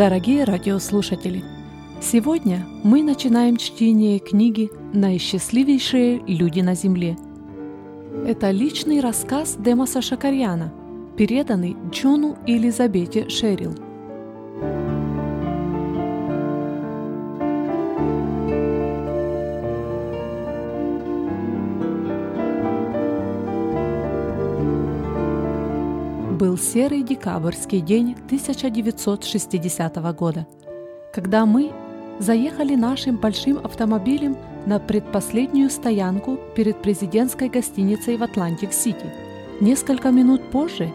Дорогие радиослушатели, сегодня мы начинаем чтение книги «Наисчастливейшие люди на Земле». Это личный рассказ Демоса Шакарьяна, переданный Джону и Елизабете Шерил – Был серый декабрьский день 1960 года, когда мы заехали нашим большим автомобилем на предпоследнюю стоянку перед президентской гостиницей в Атлантик-Сити. Несколько минут позже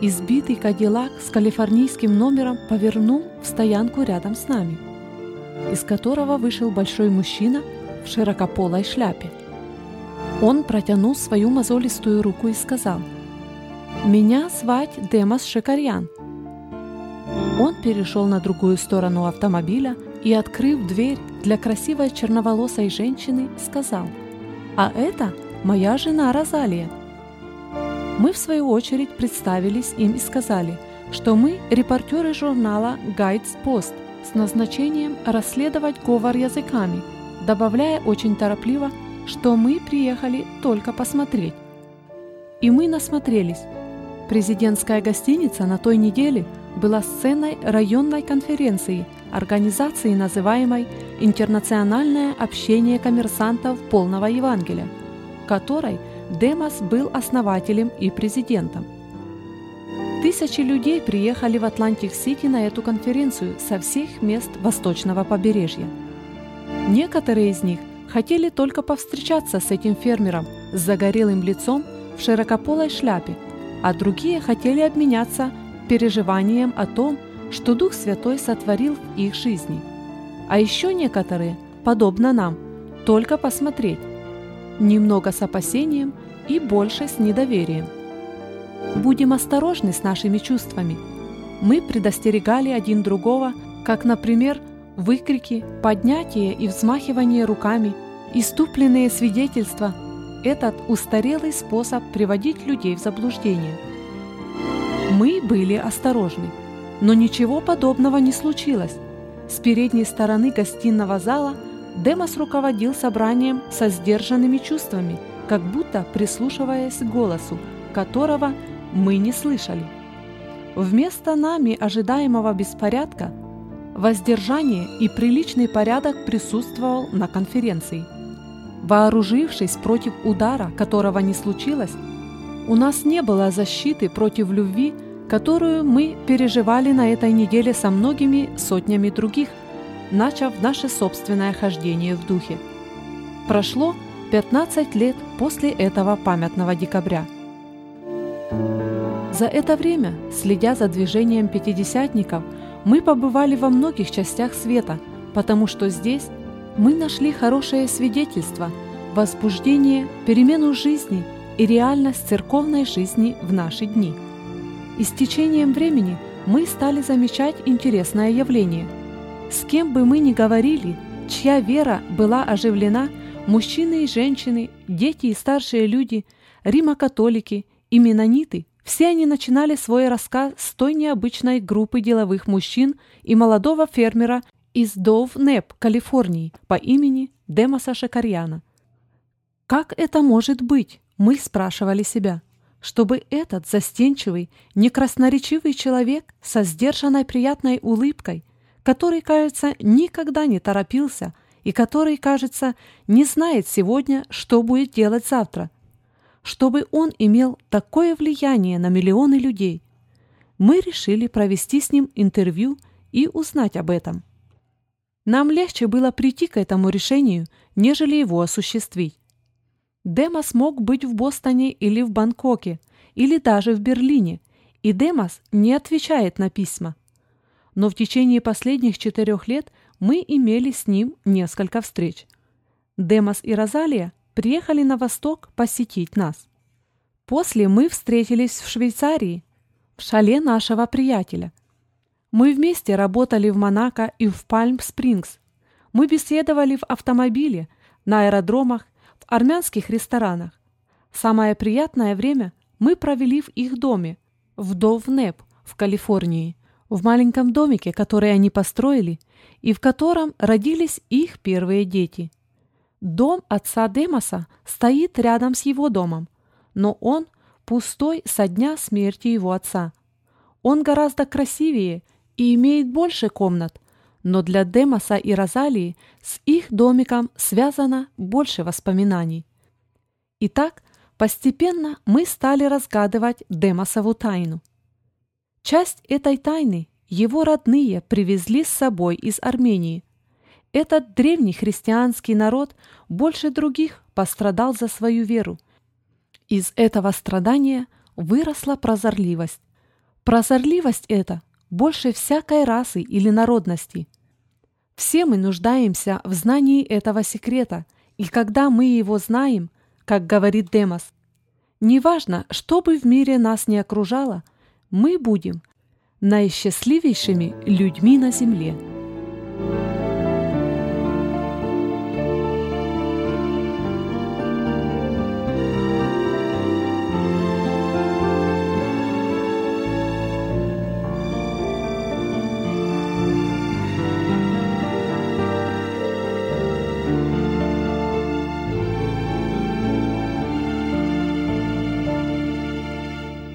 избитый Кадиллак с калифорнийским номером повернул в стоянку рядом с нами, из которого вышел большой мужчина в широкополой шляпе. Он протянул свою мозолистую руку и сказал – «Меня звать Демас Шекарьян». Он перешел на другую сторону автомобиля и, открыв дверь для красивой черноволосой женщины, сказал «А это моя жена Розалия». Мы, в свою очередь, представились им и сказали, что мы репортеры журнала «Гайдс Пост» с назначением расследовать говор языками, добавляя очень торопливо, что мы приехали только посмотреть. И мы насмотрелись. Президентская гостиница на той неделе была сценой районной конференции организации, называемой «Интернациональное общение коммерсантов полного Евангелия», которой Демас был основателем и президентом. Тысячи людей приехали в Атлантик-Сити на эту конференцию со всех мест восточного побережья. Некоторые из них хотели только повстречаться с этим фермером с загорелым лицом в широкополой шляпе – а другие хотели обменяться переживанием о том, что Дух Святой сотворил в их жизни. А еще некоторые, подобно нам, только посмотреть, немного с опасением и больше с недоверием. Будем осторожны с нашими чувствами. Мы предостерегали один другого, как, например, выкрики, поднятие и взмахивание руками, иступленные свидетельства – этот устарелый способ приводить людей в заблуждение. Мы были осторожны, но ничего подобного не случилось. С передней стороны гостиного зала Демос руководил собранием со сдержанными чувствами, как будто прислушиваясь к голосу, которого мы не слышали. Вместо нами ожидаемого беспорядка воздержание и приличный порядок присутствовал на конференции – Вооружившись против удара, которого не случилось, у нас не было защиты против любви, которую мы переживали на этой неделе со многими сотнями других, начав наше собственное хождение в духе. Прошло 15 лет после этого памятного декабря. За это время, следя за движением пятидесятников, мы побывали во многих частях света, потому что здесь мы нашли хорошее свидетельство, возбуждение, перемену жизни и реальность церковной жизни в наши дни. И с течением времени мы стали замечать интересное явление. С кем бы мы ни говорили, чья вера была оживлена, мужчины и женщины, дети и старшие люди, римокатолики и менониты, все они начинали свой рассказ с той необычной группы деловых мужчин и молодого фермера из Дов-Неп, Калифорнии, по имени Демоса Шакарьяна. Как это может быть, мы спрашивали себя, чтобы этот застенчивый, некрасноречивый человек со сдержанной приятной улыбкой, который, кажется, никогда не торопился и который, кажется, не знает сегодня, что будет делать завтра, чтобы он имел такое влияние на миллионы людей. Мы решили провести с ним интервью и узнать об этом. Нам легче было прийти к этому решению, нежели его осуществить. Демос мог быть в Бостоне или в Бангкоке, или даже в Берлине, и Демос не отвечает на письма. Но в течение последних четырех лет мы имели с ним несколько встреч. Демос и Розалия приехали на восток посетить нас. После мы встретились в Швейцарии, в шале нашего приятеля – мы вместе работали в Монако и в Пальм-Спрингс. Мы беседовали в автомобиле, на аэродромах, в армянских ресторанах. Самое приятное время мы провели в их доме, в Довнеп, в Калифорнии, в маленьком домике, который они построили, и в котором родились их первые дети. Дом отца Демоса стоит рядом с его домом, но он пустой со дня смерти его отца. Он гораздо красивее и имеет больше комнат, но для Демоса и Розалии с их домиком связано больше воспоминаний. Итак, постепенно мы стали разгадывать Демосову тайну. Часть этой тайны его родные привезли с собой из Армении. Этот древний христианский народ больше других пострадал за свою веру. Из этого страдания выросла прозорливость. Прозорливость эта больше всякой расы или народности. Все мы нуждаемся в знании этого секрета, и когда мы его знаем, как говорит Демос, неважно, что бы в мире нас не окружало, мы будем наисчастливейшими людьми на земле.